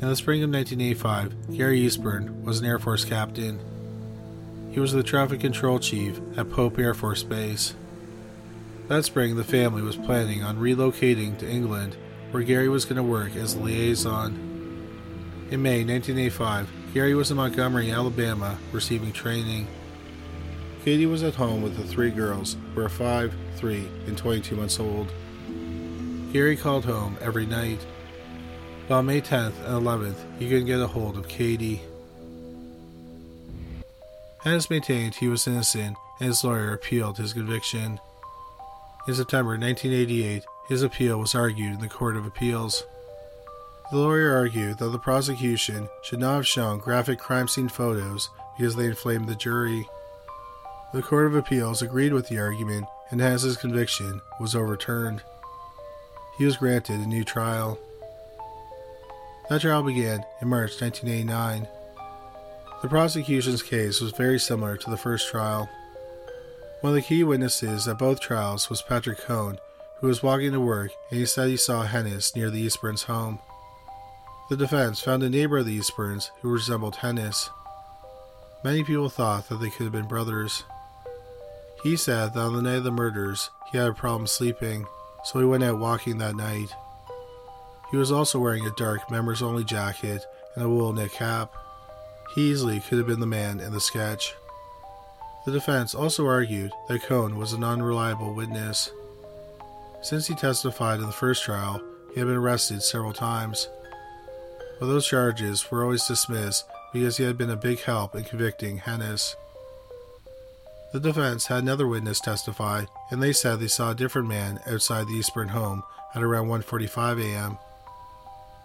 In the spring of 1985, Gary Eastburn was an Air Force captain. He was the traffic control chief at Pope Air Force Base. That spring, the family was planning on relocating to England, where Gary was going to work as a liaison. In May 1985, Gary was in Montgomery, Alabama, receiving training. Katie was at home with the three girls, who are 5, 3, and 22 months old. Gary called home every night. But on May 10th and 11th, he couldn't get a hold of Katie. Hennis maintained he was innocent, and his lawyer appealed his conviction. In September 1988, his appeal was argued in the Court of Appeals. The lawyer argued that the prosecution should not have shown graphic crime scene photos because they inflamed the jury. The Court of Appeals agreed with the argument, and Hennis's conviction was overturned. He was granted a new trial. That trial began in March 1989. The prosecution's case was very similar to the first trial. One of the key witnesses at both trials was Patrick Cohn, who was walking to work and he said he saw Hennis near the Eastburns' home. The defense found a neighbor of the Eastburns who resembled Hennis. Many people thought that they could have been brothers. He said that on the night of the murders, he had a problem sleeping, so he went out walking that night. He was also wearing a dark members only jacket and a wool knit cap. He easily could have been the man in the sketch. The defense also argued that Cohn was an unreliable witness. Since he testified in the first trial, he had been arrested several times. But those charges were always dismissed because he had been a big help in convicting Hennis. The defense had another witness testify, and they said they saw a different man outside the Eastburn home at around 1:45 a.m.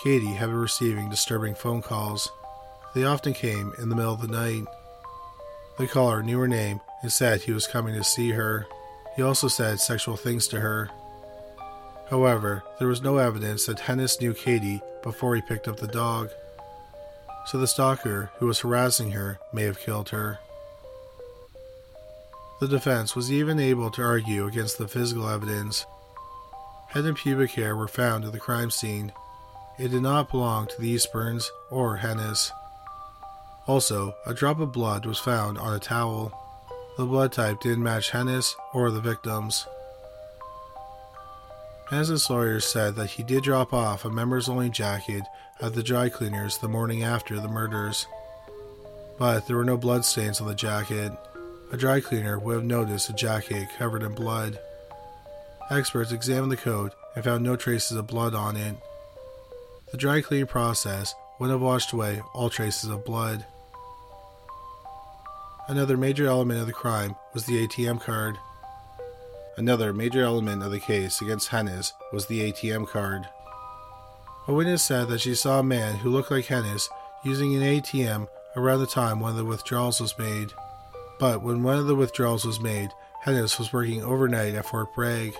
Katie had been receiving disturbing phone calls. They often came in the middle of the night. The caller knew her name and said he was coming to see her. He also said sexual things to her. However, there was no evidence that Hennis knew Katie before he picked up the dog. So the stalker who was harassing her may have killed her. The defense was even able to argue against the physical evidence. Head and pubic hair were found at the crime scene. It did not belong to the Eastburns or Hennis. Also, a drop of blood was found on a towel. the blood type didn't match Hennis or the victims. Hennis's lawyer said that he did drop off a members only jacket at the dry cleaners the morning after the murders, but there were no blood stains on the jacket. A dry cleaner would have noticed a jacket covered in blood. Experts examined the coat and found no traces of blood on it. The dry cleaning process would have washed away all traces of blood. Another major element of the crime was the ATM card. Another major element of the case against Hennis was the ATM card. A witness said that she saw a man who looked like Hennis using an ATM around the time one of the withdrawals was made. But when one of the withdrawals was made, Hennis was working overnight at Fort Bragg.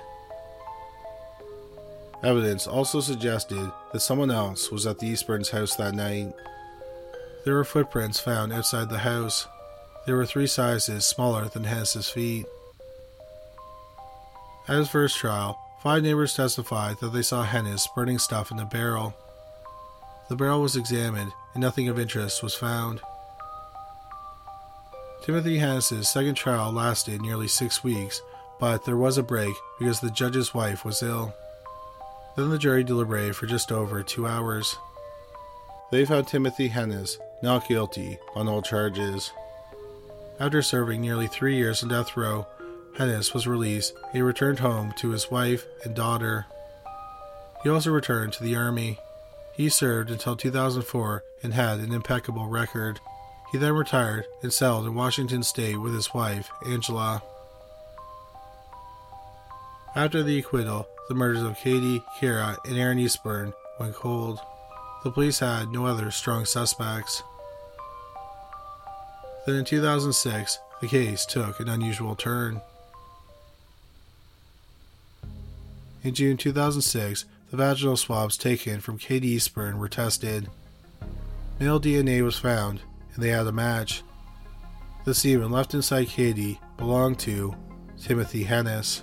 Evidence also suggested that someone else was at the Eastburns house that night. There were footprints found outside the house. They were three sizes smaller than Hennis's feet. At his first trial, five neighbors testified that they saw Hennis burning stuff in a barrel. The barrel was examined and nothing of interest was found. Timothy Hennis's second trial lasted nearly six weeks, but there was a break because the judge's wife was ill. Then the jury deliberated for just over two hours. They found Timothy Hennis not guilty on all charges. After serving nearly three years in death row, Hennis was released he returned home to his wife and daughter. He also returned to the Army. He served until 2004 and had an impeccable record. He then retired and settled in Washington State with his wife, Angela. After the acquittal, the murders of Katie, Kara, and Erin Eastburn went cold. The police had no other strong suspects. Then in 2006, the case took an unusual turn. In June 2006, the vaginal swabs taken from Katie Eastburn were tested. Male DNA was found, and they had a match. The semen left inside Katie belonged to Timothy Hennis.